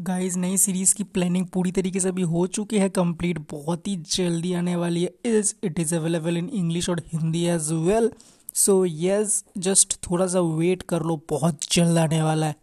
Guys नई series की planning पूरी तरीके से अभी हो चुकी है कंप्लीट बहुत ही जल्दी आने वाली है। Is it is available in English और Hindi as well so yes just थोड़ा सा वेट कर लो, बहुत जल्द आने वाला है।